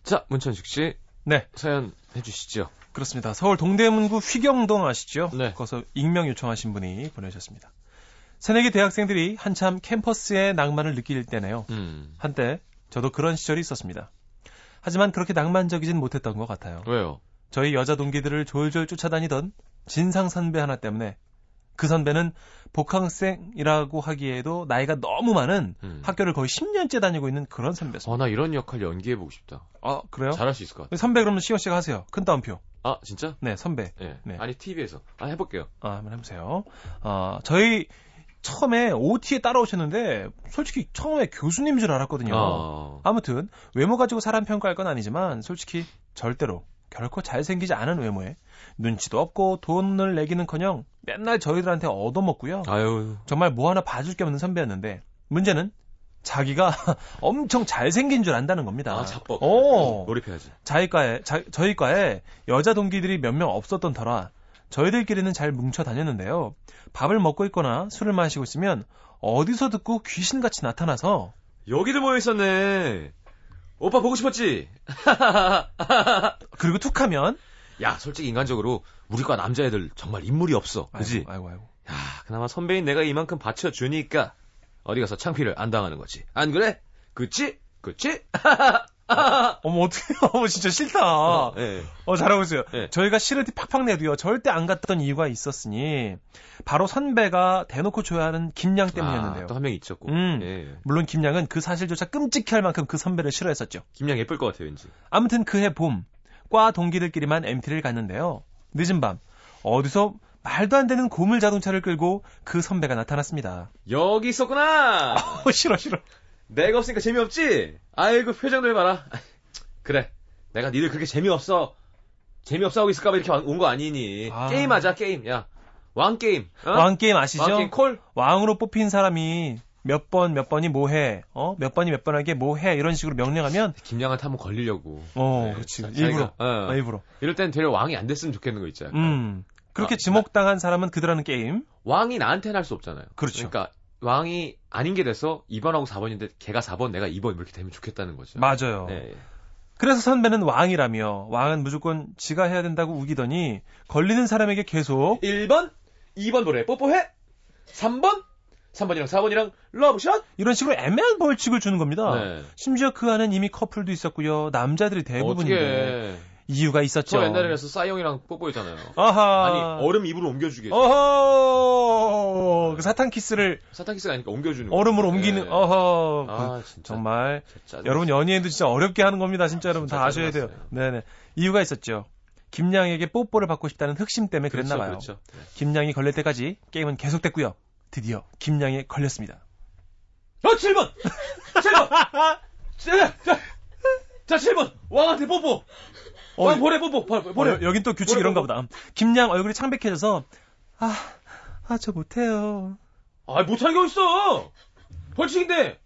자, 문천식 씨 네. 사연 해주시죠. 그렇습니다. 서울 동대문구 휘경동 아시죠? 네. 거기서 익명 요청하신 분이 보내주셨습니다. 새내기 대학생들이 한참 캠퍼스의 낭만을 느낄 때네요. 음, 한때 저도 그런 시절이 있었습니다. 하지만 그렇게 낭만적이진 못했던 것 같아요. 왜요? 저희 여자 동기들을 졸졸 쫓아다니던 진상 선배 하나 때문에 그 선배는 복학생이라고 하기에도 나이가 너무 많은 음. 학교를 거의 10년째 다니고 있는 그런 선배였습니다. 어, 나 이런 역할 연기해보고 싶다. 아, 그래요? 잘할 수 있을 것 같아. 선배 그러면 시원 씨가 하세요. 큰 따옴표. 아, 진짜? 네, 선배. 예. 네. 아니, TV에서. 아, 해볼게요. 아, 한번 해보세요. 아, 저희 처음에 OT에 따라오셨는데 솔직히 처음에 교수님인 줄 알았거든요. 어. 아무튼 외모 가지고 사람 평가할 건 아니지만 솔직히 절대로 결코 잘생기지 않은 외모에 눈치도 없고 돈을 내기는커녕 맨날 저희들한테 얻어먹고요. 아유. 정말 뭐 하나 봐줄 게 없는 선배였는데 문제는 자기가 엄청 잘생긴 줄 안다는 겁니다. 아, 자뻑. 오. 몰입해야지. 자기과에 자- 저희 과에 여자 동기들이 몇 명 없었던 터라 저희들끼리는 잘 뭉쳐 다녔는데요. 밥을 먹고 있거나 술을 마시고 있으면 어디서 듣고 귀신같이 나타나서 여기도 모여 있었네. 오빠 보고 싶었지? 그리고 툭하면 야, 솔직히 인간적으로 우리과 남자애들 정말 인물이 없어. 그지? 아이고, 아이고, 아이고. 야, 그나마 선배인 내가 이만큼 받쳐주니까 어디 가서 창피를 안 당하는 거지. 안 그래? 그치? 그치? 어머 어떻게 어머 진짜 싫다. 어, 어, 예. 잘하고 있어요. 예. 저희가 싫을 때 팍팍 내도요. 절대 안 갔던 이유가 있었으니 바로 선배가 대놓고 줘야 하는 김양 때문이었는데요. 아, 또한 명 있었고. 음. 예. 물론 김양은 그 사실조차 끔찍해할 만큼 그 선배를 싫어했었죠. 김양 예쁠 것 같아요, 왠지. 아무튼 그해 봄, 과 동기들끼리만 MT를 갔는데요. 늦은 밤, 어디서 말도 안 되는 고물 자동차를 끌고 그 선배가 나타났습니다. 여기 있었구나! 어, 싫어, 싫어. 내가 없으니까 재미없지? 아이고, 표정들 봐라. 그래. 내가 니들 그렇게 재미없어. 재미없어 하고 있을까봐 이렇게 온 거 아니니. 아. 게임하자, 게임. 야. 왕 게임. 어? 왕 게임 아시죠? 왕 게임 콜? 왕으로 뽑힌 사람이 몇 번, 몇 번이 뭐 해, 어? 몇 번이 몇 번에게 뭐 해, 이런 식으로 명령하면, 김양한테 한번 걸리려고. 어, 네, 그렇지. 자- 일부러. 자기가, 어. 어, 일부러. 이럴 땐 되려 왕이 안 됐으면 좋겠는 거. 약간. 음. 그렇게 아, 지목당한 사람은 그들하는 게임. 왕이 나한테는 할 수 없잖아요. 그렇죠. 그러니까 왕이 아닌 게 돼서 2번하고 4번인데 걔가 4번, 내가 2번 이렇게 되면 좋겠다는 거죠. 맞아요. 네. 그래서 선배는 왕이라며, 왕은 무조건 지가 해야 된다고 우기더니, 걸리는 사람에게 계속, 1번, 2번 노래 뽀뽀해. 3번, 3번이랑 4번이랑 러브샷. 이런 식으로 애매한 벌칙을 주는 겁니다. 네. 심지어 그 안엔 이미 커플도 있었고요. 남자들이 대부분인데 어떻게 이유가 있었죠. 저 옛날에 그래서 싸이형이랑 뽀뽀했잖아요. 아하. 아니 얼음 입으로 옮겨주게. 어허. 그 사탕 키스를 사탕 키스가 아니니까 옮겨주는. 얼음으로. 옮기는 네. 어허. 그아 진짜. 정말 진짜 여러분 연예인도 진짜 어렵게 하는 겁니다. 진짜 여러분 진짜 다 아셔야 돼요. 짜증났어요. 네네. 이유가 있었죠. 김양에게 뽀뽀를 받고 싶다는 흑심 때문에 그랬나 그렇죠, 봐요. 그렇죠. 네. 김양이 걸릴 때까지 게임은 계속됐고요. 드디어 김양에 걸렸습니다. 어 7번, 7번. 자, 자, 자 7번 왕한테 뽀뽀. 어, 왕 보내 뽀뽀. 보- 어. 여- 여긴 또 규칙 이런가. 보다. 김양 얼굴이 창백해져서 아, 아, 저 못해요. 아 못하는 게 어딨어. 벌칙인데.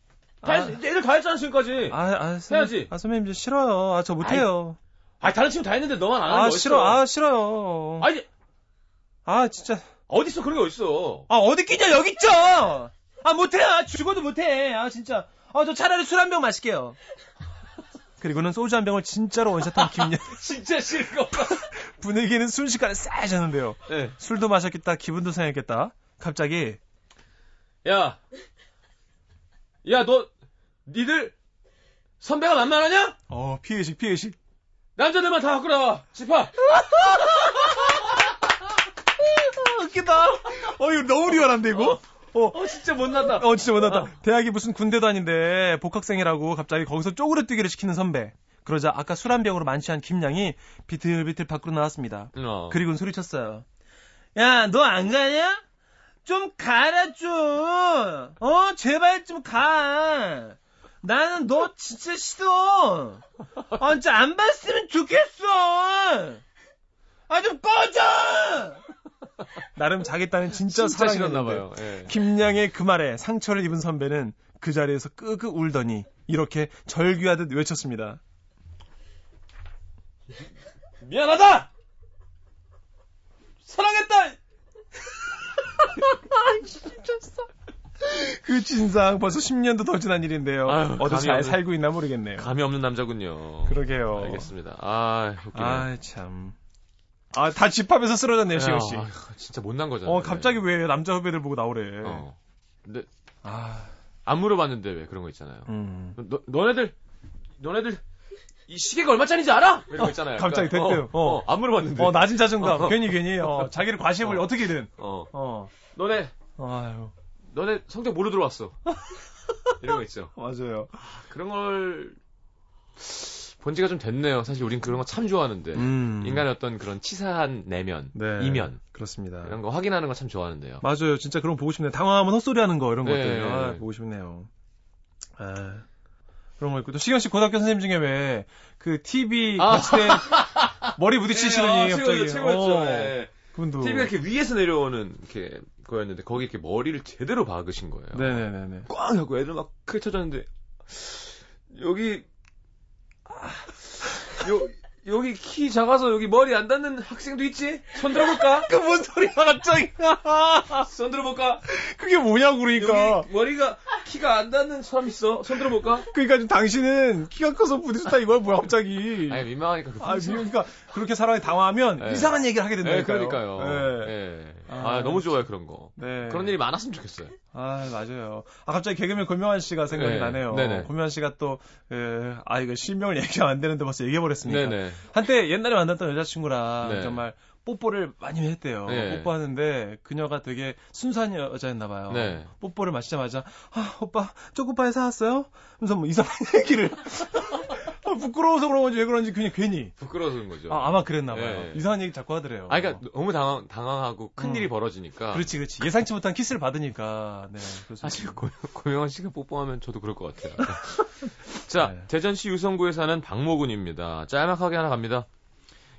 다 아. 했, 애들 다 했잖아 지금까지. 아, 아, 선배님, 해야지. 아, 선배님 저 싫어요. 아, 저 못해요. 아니 다른 친구 다 했는데 너만 안 하는 아, 거 싫어. 어딨어? 아, 싫어요. 아니 아, 진짜. 어딨어 그런 게 어딨어. 아, 어디 끼냐, 여기 있죠! 아, 못해. 아, 죽어도 못해. 아, 진짜. 아, 저 차라리 술 한 병 마실게요. 그리고는 소주 한 병을 진짜로 원샷한 김양. 진짜 거. 분위기는 순식간에 싸해졌는데요. 네. 술도 마셨겠다, 기분도 상했겠다. 갑자기 야, 야, 너, 니들 선배가 만만하냐? 어 피해식 피해식. 남자들만 다 갖고 나와. 집합. 웃기다. 어 이거 너무 리얼한데 이거. 어. 어, 진짜 못났다. 어 진짜 못났다. 대학이 무슨 군대도 아닌데 복학생이라고 갑자기 거기서 쪼그려 뛰기를 시키는 선배. 그러자 아까 술 한 병으로 만취한 김양이 비틀비틀 밖으로 나왔습니다. 어. 그리고는 소리쳤어요. 야, 너 안 가냐? 좀 가라, 좀. 어, 제발 좀 가. 나는 너 진짜 싫어. 아, 진짜 안 봤으면 좋겠어. 아, 좀 꺼져! 나름 자기 딴은 진짜, 진짜 사랑했는데 싫었나봐요. 예. 김양의 그 말에 상처를 입은 선배는 그 자리에서 끄끄 울더니 이렇게 절규하듯 외쳤습니다. 미안하다! 사랑했다! 그 진상 벌써 10년도 더 지난 일인데요. 아유, 어디 잘 없는- 살고 있나 모르겠네요. 감이 없는 남자군요. 그러게요. 알겠습니다. 아, 웃기네. 아 참. 아 다 집합에서 쓰러졌네요, 시영 씨. 아, 진짜 못난 거잖아요. 어 갑자기 왜 남자 후배들 보고 나오래? 어. 근데 아, 안 물어봤는데 왜 그런 거 있잖아요. 음. 너, 너네들, 너네들, 이 시계가 얼마짜리인지 알아? 이런 거 있잖아요. 갑자기 약간. 됐대요. 어, 어. 어, 안 물어봤는데. 어 낮은 자존감. 어. 괜히 괜히 어, 자기를 과시해보려 어. 어. 떻게든 어. 어. 너네, 아유 너네 성적 뭐로 들어왔어? 이런 거 있죠. 맞아요. 그런 걸, 본 지가 좀 됐네요. 사실 우린 그런 거 참 좋아하는데. 음. 인간의 어떤 그런 치사한 내면, 네. 이면, 그렇습니다. 이런 거 확인하는 거 참 좋아하는데요. 맞아요. 진짜 그런 거 보고 싶네요. 당황하면 헛소리하는 거 이런 네. 것들 아, 보고 싶네요. 아, 그런 거 있고 또 시경 씨 고등학교 선생님 중에 왜 그 TV 아. 때 머리 부딪히시더니 네, 아, 갑자기 최고였죠. 어, 예. 그분도 TV가 이렇게 위에서 내려오는 이렇게 거였는데 거기 이렇게 머리를 제대로 박으신 거예요. 네네네네. 꽝 하고 애들 막 크게 쳐졌는데 여기 아, 요 여기 키 작아서 여기 머리 안 닿는 학생도 있지? 손 들어볼까? 그 뭔 소리야 갑자기? 손 들어볼까? 그게 뭐냐고 그러니까. 여기 머리가 키가 안 닿는 사람 있어? 손 들어볼까? 그러니까 좀 당신은 키가 커서 부딪혔다 이거야 뭐야 갑자기. 아니 민망하니까 그 아, 그러니까 그렇게 사람이 당황하면 네. 이상한 얘기를 하게 된다니까요. 네, 그러니까요. 네. 예. 아, 아, 너무 좋아요 그런 거. 네. 그런 일이 많았으면 좋겠어요. 아, 맞아요. 아, 갑자기 개그맨 고명환 씨가 생각이 네. 나네요. 네네. 고명환 씨가 또, 에, 아, 이거 실명을 얘기하면 안 되는데 벌써 얘기해 버렸으니까. 네네. 한때 옛날에 만났던 여자친구랑 네. 정말 뽀뽀를 많이 했대요. 네. 뽀뽀하는데 그녀가 되게 순수한 여자였나 봐요. 네. 뽀뽀를 마시자마자, 아, 오빠, 초코파이 사왔어요? 하면서 뭐 이상한 얘기를. 아, 부끄러워서 그런 건지 왜 그런지 그냥 괜히. 부끄러워서 그런 거죠. 아, 아마 그랬나 봐요. 네. 이상한 얘기 자꾸 하더래요. 아, 그러니까 너무 당황, 당황하고 큰 음. 일이 벌어지니까. 그렇지, 그렇지. 예상치 못한 키스를 받으니까. 네. 사실 있습니다. 고, 고명환 씨가 뽀뽀하면 저도 그럴 것 같아요. 자, 네. 대전시 유성구에 사는 박모군입니다. 짤막하게 하나 갑니다.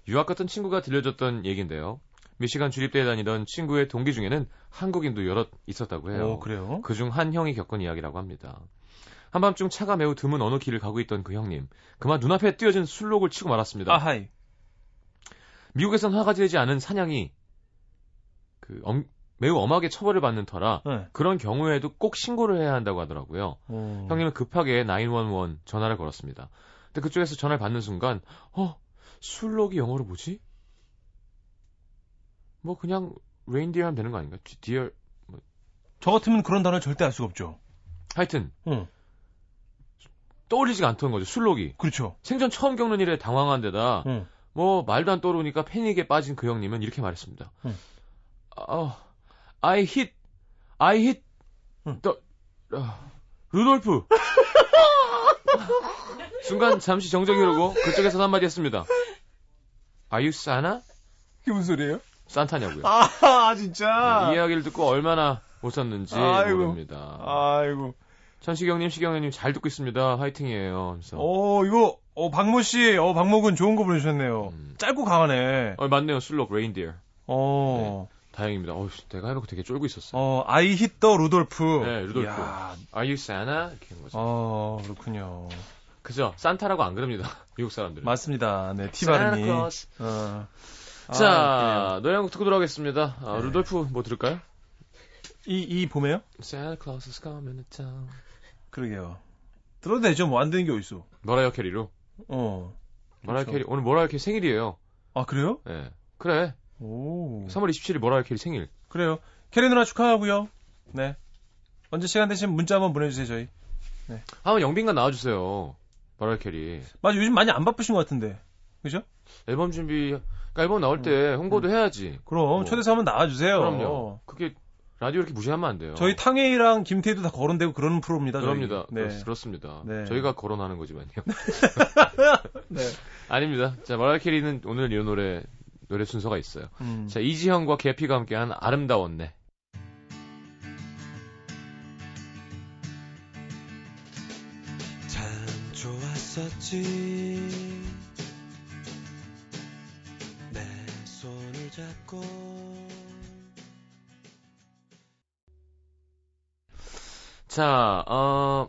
유학 갔던 친구가 들려줬던 얘기인데요. 미시간 주립대에 다니던 친구의 동기 중에는 한국인도 여럿 있었다고 해요. 오, 그래요? 그중 한 형이 겪은 이야기라고 합니다. 한밤중 차가 매우 드문 어느 길을 가고 있던 그 형님. 그만 눈앞에 띄어진 술록을 치고 말았습니다. 아하이. 미국에선 화가 지르지 않은 사냥이 그 엄- 매우 엄하게 처벌을 받는 터라 네. 그런 경우에도 꼭 신고를 해야 한다고 하더라고요. 오. 형님은 급하게 911 전화를 걸었습니다. 근데 그쪽에서 전화를 받는 순간 어? 순록이 영어로 뭐지? 뭐 그냥 reindeer 하면 되는 거 아닌가? deer 저 같으면 그런 단어를 절대 알 수가 없죠. 하여튼 응. 떠올리지가 않던 거죠. 순록이. 그렇죠. 생전 처음 겪는 일에 당황한 데다 응. 뭐 말도 안 떠오르니까 패닉에 빠진 그 형님은 이렇게 말했습니다. 응. 어, I hit, I hit 응. the 어, 루돌프. 순간 잠시 정적이 흐르고 그쪽에서 한마디 했습니다. Are you Santa? 그게 무슨 소리예요? 산타냐고요. 아, 진짜. 이 이야기를 듣고 얼마나 웃었는지 아이고. 모릅니다. 아이고. 천시경님, 시경님 잘 듣고 있습니다. 화이팅이에요. 그래서 어, 이거, 어, 박모 씨, 어, 박모군 좋은 거 보내주셨네요. 음. 짧고 강하네. 어, 맞네요. 순록 reindeer. 어, 다행입니다. 어휴, 내가 해놓고 되게 쫄고 있었어요. 어, I hit the 루돌프. 네, 루돌프. 이야, Are you Santa? 이렇게 한 거죠. 어, 그렇군요. 그죠? 산타라고 안 그럽니다. 미국 사람들은. 맞습니다. 네, 티 발음이. Claus. 어. 아, 자, 노래 한 곡 듣고 돌아오겠습니다. 아, 네. 루돌프 뭐 들을까요? 이, 이 봄에요? Santa Claus is coming to town. 그러게요. 들어도 되죠. 뭐 안 되는 게 어딨어. 머라이어 캐리로. 어. 머라이어. 캐리 오늘 머라이어 캐리 생일이에요. 아, 그래요? 예. 그래. 오. 3월 27일 머라이어 캐리 생일. 그래요. 캐리 누나 축하하고요. 네. 언제 시간 되시면 문자 한번 보내주세요, 저희. 한번 영빈관 나와주세요. 머라이어 캐리. 맞아, 요즘 많이 안 바쁘신 것 같은데. 그죠? 앨범 준비, 그러니까 앨범 나올 때 홍보도 해야지. 그럼, 뭐. 초대석 한번 나와주세요. 그럼요. 그게 라디오 이렇게 무시하면 안 돼요. 저희 탕웨이랑 김태희도 다 거론되고 그러는 프로입니다. 그럽니다. 네. 그렇- 그렇습니다. 네. 저희가 거론하는 거지만요. 네. 아닙니다. 자, 머라이어 캐리는 오늘 이 노래 노래 순서가 있어요. 음. 자, 이지현과 계피가 함께한 아름다웠네. 참 좋았었지 내 손을 잡고 자, 어,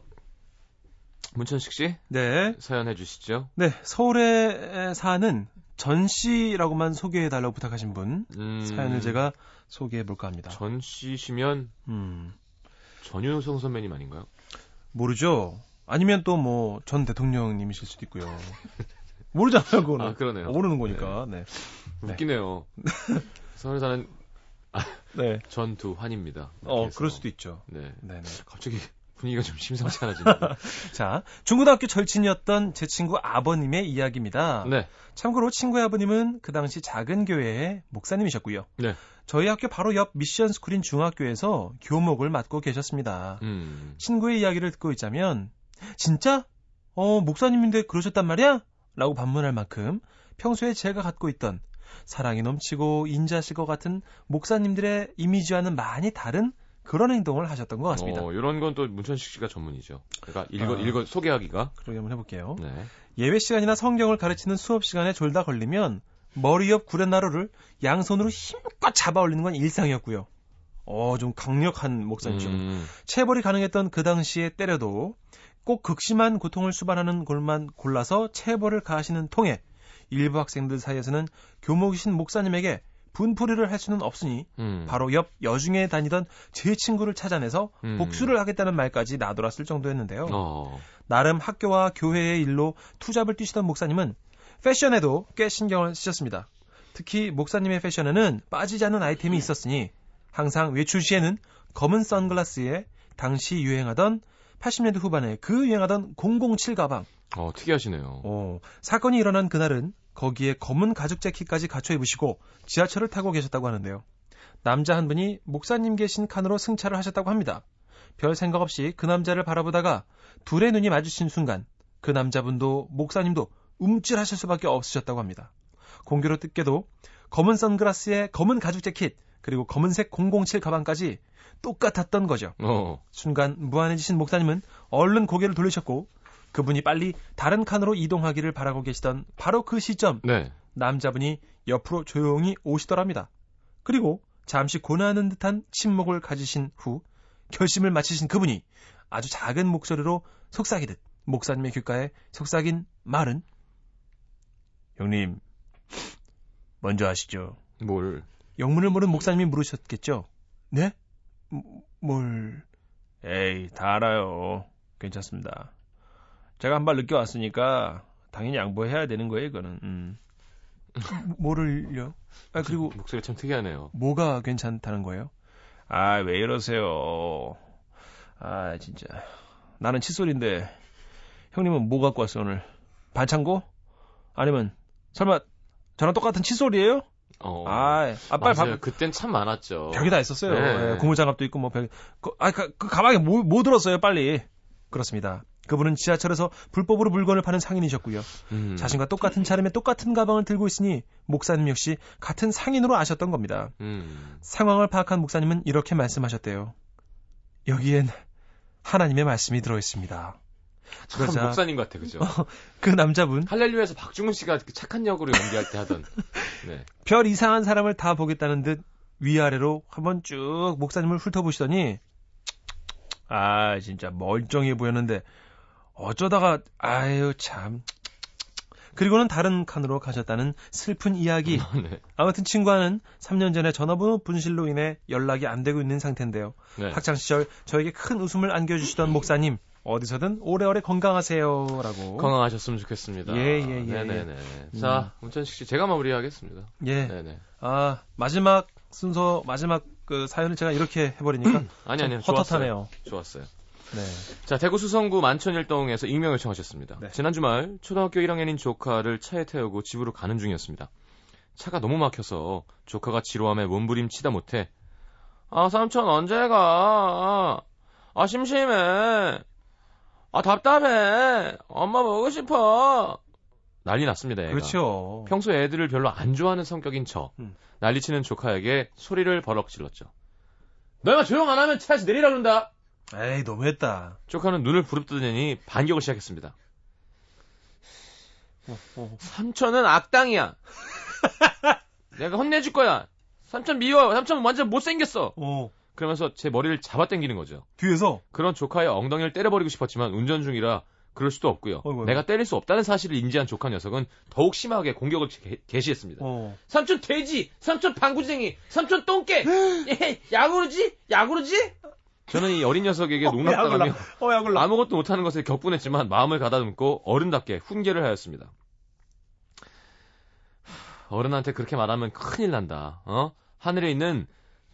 문천식 씨 네. 사연 해 주시죠. 네. 서울에 사는 전 씨라고만 소개해 달라고 부탁하신 분. 음, 사연을 제가 소개해 볼까 합니다. 전 씨시면 음. 전유성 선배님 아닌가요? 모르죠. 아니면 또 뭐 전 대통령님이실 수도 있고요. 모르잖아요, 그거는. 아, 그러네요. 모르는 거니까. 네. 네. 웃기네요. 서울에 사는 네. 전두환입니다. 어. 그럴 수도 있죠. 네. 네, 네. 갑자기 분위기가 좀 심상치 않아지네요. 자, 중고등학교 절친이었던 제 친구 아버님의 이야기입니다. 네. 참고로 친구의 아버님은 그 당시 작은 교회의 목사님이셨고요. 네. 저희 학교 바로 옆 미션 스쿨인 중학교에서 교목을 맡고 계셨습니다. 음. 친구의 이야기를 듣고 있자면 진짜? 어, 목사님인데 그러셨단 말이야? 라고 반문할 만큼 평소에 제가 갖고 있던 사랑이 넘치고 인자실 것 같은 목사님들의 이미지와는 많이 다른 그런 행동을 하셨던 것 같습니다. 어, 이런 건 또 문천식 씨가 전문이죠. 그러니까 읽어, 아. 읽어, 소개하기가. 그러게 한번 해볼게요. 네. 예배 시간이나 성경을 가르치는 수업 시간에 졸다 걸리면 머리 옆 구렛나루를 양손으로 힘껏 잡아 올리는 건 일상이었고요. 어, 좀 강력한 목사님이죠. 음, 체벌이 가능했던 그 당시에 때려도 꼭 극심한 고통을 수반하는 골만 골라서 체벌을 가하시는 통에 일부 학생들 사이에서는 교목이신 목사님에게 분풀이를 할 수는 없으니 음. 바로 옆 여중에 다니던 제 친구를 찾아내서 음. 복수를 하겠다는 말까지 나돌았을 정도였는데요. 어. 나름 학교와 교회의 일로 투잡을 뛰시던 목사님은 패션에도 꽤 신경을 쓰셨습니다. 특히 목사님의 패션에는 빠지지 않는 아이템이 있었으니 항상 외출 시에는 검은 선글라스에 당시 유행하던 80년대 후반에 그 유행하던 007 가방. 어, 특이하시네요. 어, 사건이 일어난 그날은 거기에 검은 가죽 재킷까지 갖춰 입으시고 지하철을 타고 계셨다고 하는데요. 남자 한 분이 목사님 계신 칸으로 승차를 하셨다고 합니다. 별 생각 없이 그 남자를 바라보다가 둘의 눈이 마주친 순간 그 남자분도 목사님도 움찔하실 수밖에 없으셨다고 합니다. 공교로 뜻게도 검은 선글라스에 검은 가죽 재킷 그리고 검은색 007 가방까지 똑같았던 거죠. 어. 순간 무안해지신 목사님은 얼른 고개를 돌리셨고 그분이 빨리 다른 칸으로 이동하기를 바라고 계시던 바로 그 시점 네. 남자분이 옆으로 조용히 오시더랍니다. 그리고 잠시 고뇌하는 듯한 침묵을 가지신 후 결심을 마치신 그분이 아주 작은 목소리로 속삭이듯 목사님의 귓가에 속삭인 말은 형님 먼저 하시죠. 뭘. 영문을 모르는 목사님이 물으셨겠죠. 네? 뭐, 뭘? 에이, 다 알아요. 괜찮습니다. 제가 한 발 늦게 왔으니까 당연히 양보해야 되는 거예요, 이거는. 음. 뭐를요? 아, 그리고 목소리 참 특이하네요. 뭐가 괜찮다는 거예요? 아, 왜 이러세요? 아, 진짜. 나는 칫솔인데 형님은 뭐 갖고 왔어, 오늘? 반창고? 아니면 설마 저랑 똑같은 칫솔이에요? 어. 아, 아 빨리 맞아요. 밥, 그땐 참 많았죠. 벽이 다 있었어요. 네. 예, 고무장갑도 있고 뭐 벽. 그, 아, 그, 그 가방에 뭐, 뭐 들었어요, 빨리. 그렇습니다. 그분은 지하철에서 불법으로 물건을 파는 상인이셨고요. 음. 자신과 똑같은 차림에 똑같은 가방을 들고 있으니 목사님 역시 같은 상인으로 아셨던 겁니다. 음. 상황을 파악한 목사님은 이렇게 말씀하셨대요. 여기엔 하나님의 말씀이 들어 있습니다. 참 그러자 목사님 같아, 그죠? 그 남자분 할렐루야에서 박중훈 씨가 그 착한 역으로 연기할 때 하던. 네. 별 이상한 사람을 다 보겠다는 듯 위아래로 한번 쭉 목사님을 훑어보시더니 아 진짜 멀쩡해 보였는데 어쩌다가 아유 참 그리고는 다른 칸으로 가셨다는 슬픈 이야기 네. 아무튼 친구와는 3년 전에 전화번호 분실로 인해 연락이 안 되고 있는 상태인데요 네. 학창 시절 저에게 큰 웃음을 안겨주시던 목사님 어디서든 오래오래 건강하세요라고. 건강하셨으면 좋겠습니다. 예, 예, 예, 네네네. 자, 문천식 씨, 제가 마무리하겠습니다. 예. 네네. 아 마지막 순서 마지막 그 사연을 제가 이렇게 해버리니까 아니, 좀 아니요. 헛헛하네요. 좋았어요. 네. 자, 대구 수성구 만천일동에서 익명 요청하셨습니다. 네. 지난 주말 초등학교 1학년인 조카를 차에 태우고 집으로 가는 중이었습니다. 차가 너무 막혀서 조카가 지루함에 몸부림치다 못해 아 삼촌 언제 가? 아 심심해. 아 답답해. 엄마 보고 싶어. 난리 났습니다. 얘가. 그렇죠. 평소 애들을 별로 안 좋아하는 성격인 저 음. 난리치는 조카에게 소리를 버럭 질렀죠. 너희가 조용 안 하면 차에서 내리라 그런다. 에이 너무했다. 조카는 눈을 부릅뜨더니 반격을 시작했습니다. 어. 삼촌은 악당이야. 내가 혼내줄 거야. 삼촌 미워. 삼촌 완전 못생겼어. 어 그러면서 제 머리를 잡아당기는 거죠. 뒤에서 그런 조카의 엉덩이를 때려버리고 싶었지만 운전 중이라 그럴 수도 없고요. 어이구. 내가 때릴 수 없다는 사실을 인지한 조카 녀석은 더욱 심하게 공격을 개- 개시했습니다. 어 삼촌 돼지, 삼촌 방구쟁이, 삼촌 똥개, 예, 야구르지, 야구르지. 저는 이 어린 녀석에게 농락당하며 어 약올라. 아무것도 못하는 것에 격분했지만 마음을 가다듬고 어른답게 훈계를 하였습니다. 하, 어른한테 그렇게 말하면 큰일 난다. 어? 하늘에 있는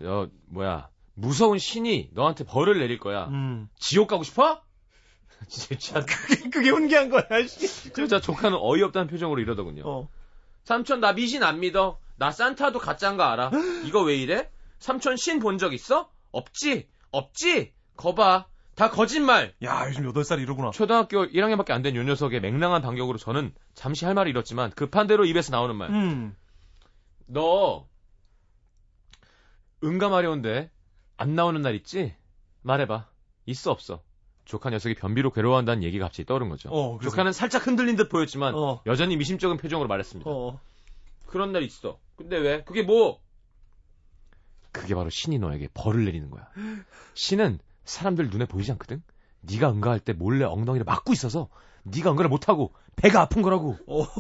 어 뭐야 무서운 신이 너한테 벌을 내릴 거야. 음. 지옥 가고 싶어? 진짜 그게 그게 훈계한 거야. 씨. 진짜 조카는 어이없다는 표정으로 이러더군요. 어. 삼촌 나 미신 안 믿어. 나 산타도 가짜인 거 알아. 이거 왜 이래? 삼촌 신 본 적 있어? 없지? 없지? 거봐. 다 거짓말. 야 요즘 8살 이러구나. 초등학교 1학년밖에 안 된 요 녀석의 맹랑한 반격으로 저는 잠시 할 말을 잃었지만 급한 대로 입에서 나오는 말. 음. 너 응감하려운데 안 나오는 날 있지? 말해봐. 있어 없어? 조카 녀석이 변비로 괴로워한다는 얘기가 갑자기 떠오른 거죠. 어, 그래서- 조카는 살짝 흔들린 듯 보였지만 어. 여전히 미심쩍은 표정으로 말했습니다. 어. 그런 날 있어. 근데 왜? 그게 뭐? 그게 바로 신이 너에게 벌을 내리는 거야. 신은 사람들 눈에 보이지 않거든. 네가 응가할 때 몰래 엉덩이를 막고 있어서 네가 응가를 못 하고 배가 아픈 거라고. 어,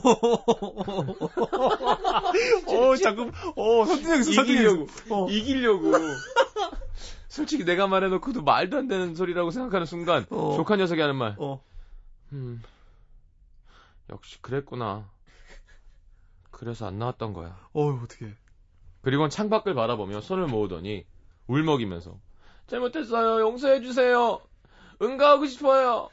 어, 자꾸, 어, 선진영에서 이기려고. 어. 이기려고. 솔직히 내가 말해놓고도 말도 안 되는 소리라고 생각하는 순간 어. 조카 녀석이 하는 말. 어. 음, 역시 그랬구나. 그래서 안 나왔던 거야. 어휴, 어떡해. 그리고는 창밖을 바라보며 손을 모으더니 울먹이면서 잘못했어요. 용서해 주세요. 응가하고 싶어요.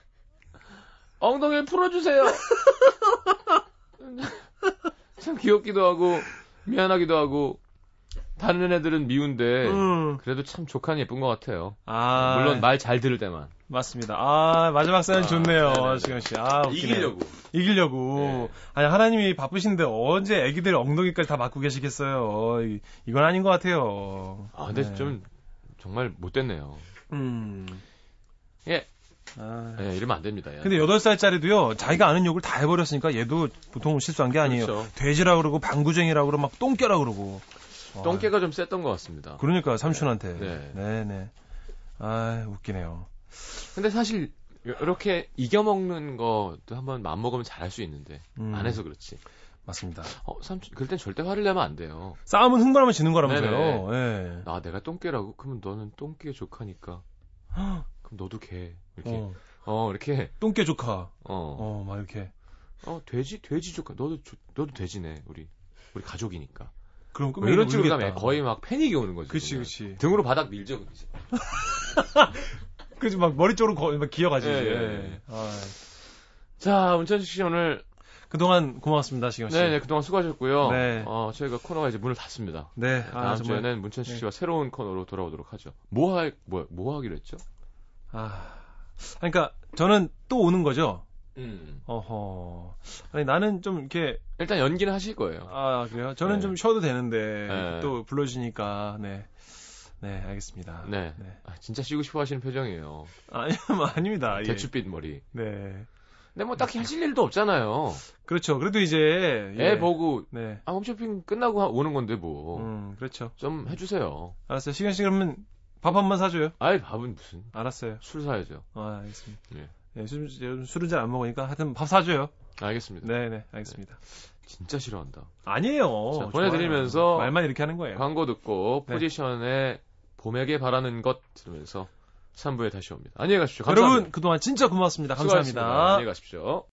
엉덩이를 풀어주세요. 참 귀엽기도 하고 미안하기도 하고 다른 애들은 미운데 음. 그래도 참 조카는 예쁜 것 같아요. 아. 물론 말 잘 들을 때만. 맞습니다. 아, 마지막 사연 아, 좋네요, 네네네. 시경 씨. 아, 웃기네. 이기려고. 이기려고. 네. 아니, 하나님이 바쁘신데 언제 애기들 엉덩이까지 다 맞고 계시겠어요. 어, 이, 이건 아닌 것 같아요. 아 근데 네. 좀 정말 못됐네요. 음. 예. 아. 예, 이러면 안 됩니다. 예. 근데 8살짜리도요, 자기가 아는 욕을 다 해버렸으니까 얘도 보통 실수한 게 아니에요. 그렇죠. 돼지라 그러고, 방구쟁이라 그러고, 막 똥개라 그러고. 와. 똥개가 좀 셌던 것 같습니다. 그러니까, 삼촌한테. 네. 네 네. 아 웃기네요. 근데 사실 이렇게 이겨 먹는 것도 한번 맘먹으면 잘할 수 있는데 음. 안 해서 그렇지. 맞습니다. 어, 삼촌, 그럴 땐 절대 화를 내면 안 돼요. 싸움은 흥분하면 지는 거라면서요. 예. 나 내가 똥개라고? 그러면 너는 똥개 조카니까. 그럼 너도 개. 이렇게. 어, 어, 이렇게. 똥개 조카. 어. 어, 막 이렇게. 어, 돼지, 돼지 조카. 너도, 조- 너도 돼지네. 우리. 우리 가족이니까. 그럼 뭐 이런 식으로. 가면 거의 막 패닉이 오는 거지. 그치. 그치. 등으로 바닥 밀죠. 그치, 막 머리 쪽으로 거, 막 기어가지. 예. 예. 아, 자, 문천식 씨 오늘. 그동안 고맙습니다, 시경 씨. 네, 네, 그동안 수고하셨고요. 네. 어, 저희가 코너가 이제 문을 닫습니다. 네, 다음 아, 정말. 주에는 문천식 네. 씨와 새로운 코너로 돌아오도록 하죠. 뭐 할, 뭐, 뭐 하기로 했죠? 아. 그러니까, 저는 또 오는 거죠? 음. 어허. 아니, 나는 좀 이렇게, 일단 연기는 하실 거예요. 아, 그래요? 저는 네. 좀 쉬어도 되는데, 네. 또 불러주시니까, 네. 네, 알겠습니다. 네. 네. 아, 진짜 쉬고 싶어 하시는 표정이에요. 아니, 아닙니다. 예. 대추빛 머리. 네. 근데 뭐 딱히 하실 일도 없잖아요. 그렇죠. 그래도 이제, 예. 애 보고, 네. 아, 홈쇼핑 끝나고 하- 오는 건데 뭐. 음, 그렇죠. 좀 해주세요. 알았어요. 시간 씨 그러면 밥 한 번 사줘요. 아이, 밥은 무슨. 알았어요. 술 사야죠. 아, 알겠습니다. 네. 네, 술, 요즘 술은 잘 안 먹으니까 하여튼 밥 사줘요. 알겠습니다. 네, 네, 알겠습니다. 진짜 싫어한다. 아니에요. 자, 좋아요. 보내드리면서 말만 이렇게 하는 거예요. 광고 듣고 네. 포지션에 봄에게 바라는 것 들으면서 3부에 다시 옵니다. 안녕히 가십시오. 감사합니다. 여러분 그동안 진짜 고맙습니다. 수고하셨습니다. 감사합니다. 안녕히 가십시오.